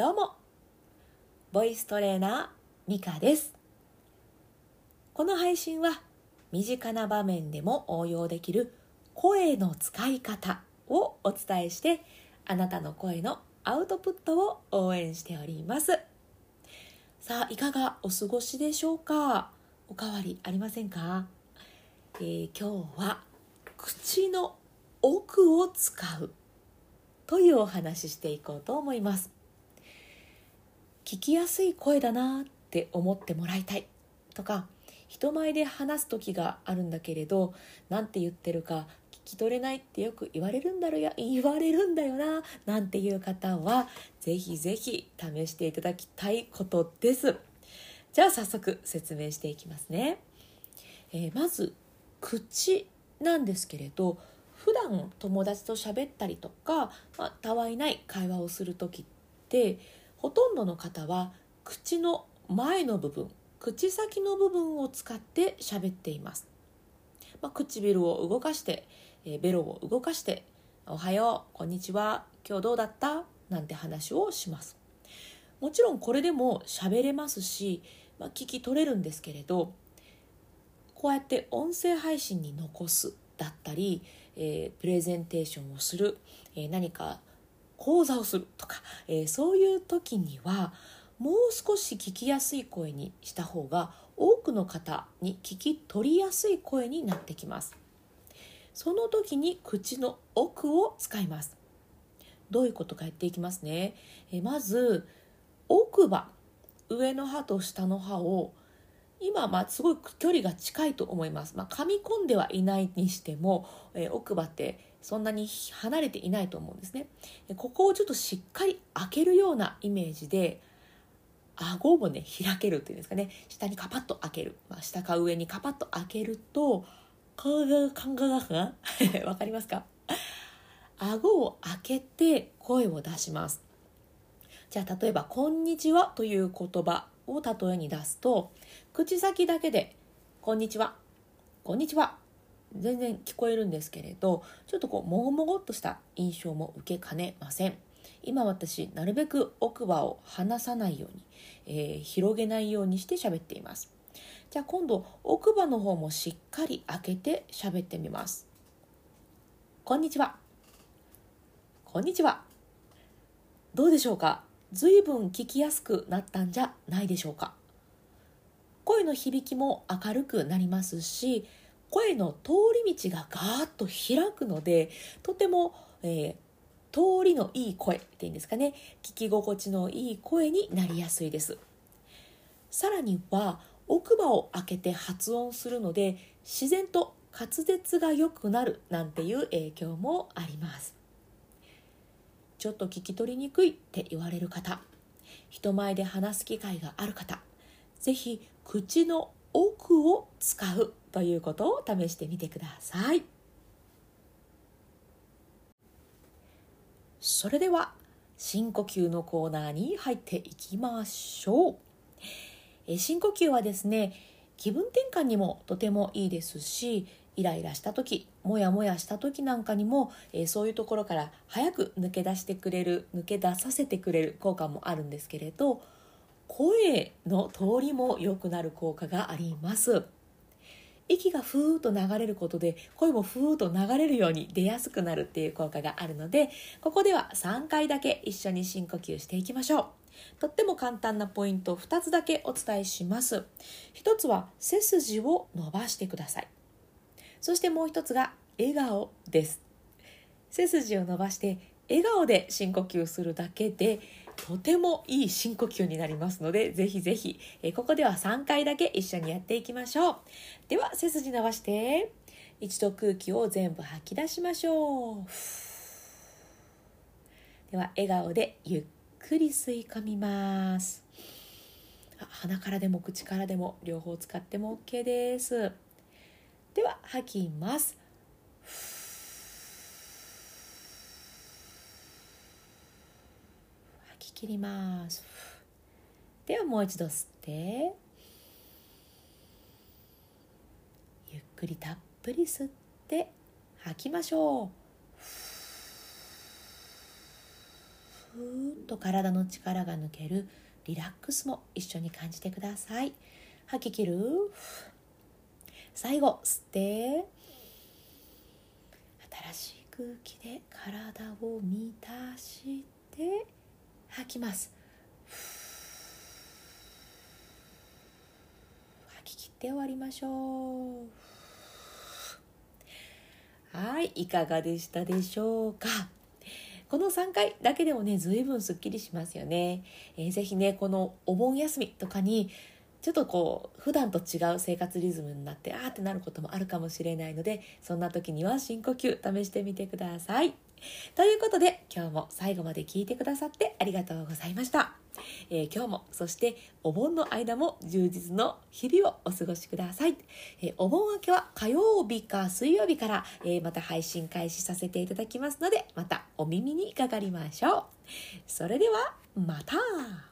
どうも。ボイストレーナーミカです。この配信は身近な場面でも応用できる声の使い方をお伝えしてあなたの声のアウトプットを応援しております。さあいかがお過ごしでしょうか？おかわりありませんか、えー、今日は口の奥を使うというお話ししていこうと思います。聞きやすい声だなって思ってもらいたい。とか人前で話す時があるんだけれど何て言ってるか聞き取れないってよく言われるんだろや言われるんだよななんていう方はぜひぜひ試していただきたいことです。じゃあ早速説明していきますね、えー、まず口なんですけれど普段友達と喋ったりとか、まあ、たわいない会話をする時ってほとんどの方は口の前の部分口先の部分を使って喋っています、まあ、唇を動かして、え、ベロを動かして「おはようこんにちは今日どうだった?」なんて話をしますもちろんこれでも喋れますし、まあ、聞き取れるんですけれどこうやって音声配信に残すだったり、えー、プレゼンテーションをする、えー、何か講座をするとか、えー、そういう時にはもう少し聞きやすい声にした方が多くの方に聞き取りやすい声になってきます。その時に口の奥を使います。どういうことかやっていきますね。えまず奥歯上の歯と下の歯を今まあすごい距離が近いと思います、まあ、噛み込んではいないにしても、えー、奥歯ってそんなに離れていないと思うんですね。ここをちょっとしっかり開けるようなイメージで顎もね開けるっていうんですかね。下にカパッと開ける、まあ、下か上にカパッと開けると顔がカンガガがわかりますか顎を開けて声を出しますじゃあ例えば「こんにちは」という言葉を例えに出すと口先だけで「こんにちは」「こんにちは」全然聞こえるんですけれどちょっとこうもごもごっとした印象も受けかねません。今私なるべく奥歯を離さないように、えー、広げないようにして喋っています。じゃあ今度奥歯の方もしっかり開けて喋ってみます。こんにちは。こんにちは。どうでしょうか？ずいぶん聞きやすくなったんじゃないでしょうか。声の響きも明るくなりますし声の通り道がガーッと開くのでとても、えー、通りのいい声っていうんですかね。聞き心地のいい声になりやすいです。さらには奥歯を開けて発音するので自然と滑舌が良くなるなんていう影響もあります。ちょっと聞き取りにくいって言われる方。人前で話す機会がある方。是非口の奥を使うということを試してみてください。それでは深呼吸のコーナーに入っていきましょう。え深呼吸はですね気分転換にもとてもいいですしイライラした時モヤモヤした時なんかにも、えー、そういうところから早く抜け出してくれる抜け出させてくれる効果もあるんですけれど声の通りも良くなる効果があります。息がふーっと流れることで声もふーっと流れるように出やすくなるっていう効果があるのでここでは3回だけ一緒に深呼吸していきましょう。とっても簡単なポイント2つだけお伝えします。1つは背筋を伸ばしてください。そしてもう1つが笑顔です。背筋を伸ばして笑顔で深呼吸するだけでとてもいい深呼吸になりますのでぜひぜひ、えここでは3回だけ一緒にやっていきましょう。では背筋伸ばして一度空気を全部吐き出しましょう。では笑顔でゆっくり吸い込みます。鼻からでも口からでも両方使っても OK です。吐きます。吐き切ります。ではもう一度吸って。ゆっくりたっぷり吸って。吐きましょう。ふーっと体の力が抜けるリラックスも一緒に感じてください。吐き切る。最後吸って。新しい空気で体を満たして。吐きます。吐き切って終わりましょう。はいいかがでしたでしょうか。この3回だけでもね随分すっきりしますよね、えー、ぜひねこのお盆休みとかにちょっとこう普段と違う生活リズムになってあーってなることもあるかもしれないのでそんな時には深呼吸試してみてください。ということで今日も最後まで聞いてくださってありがとうございました。えー、今日もそしてお盆の間も充実の日々をお過ごしください。えー、お盆明けは火曜日か水曜日から、えー、また配信開始させていただきますのでまたお耳にかかりましょう。それではまた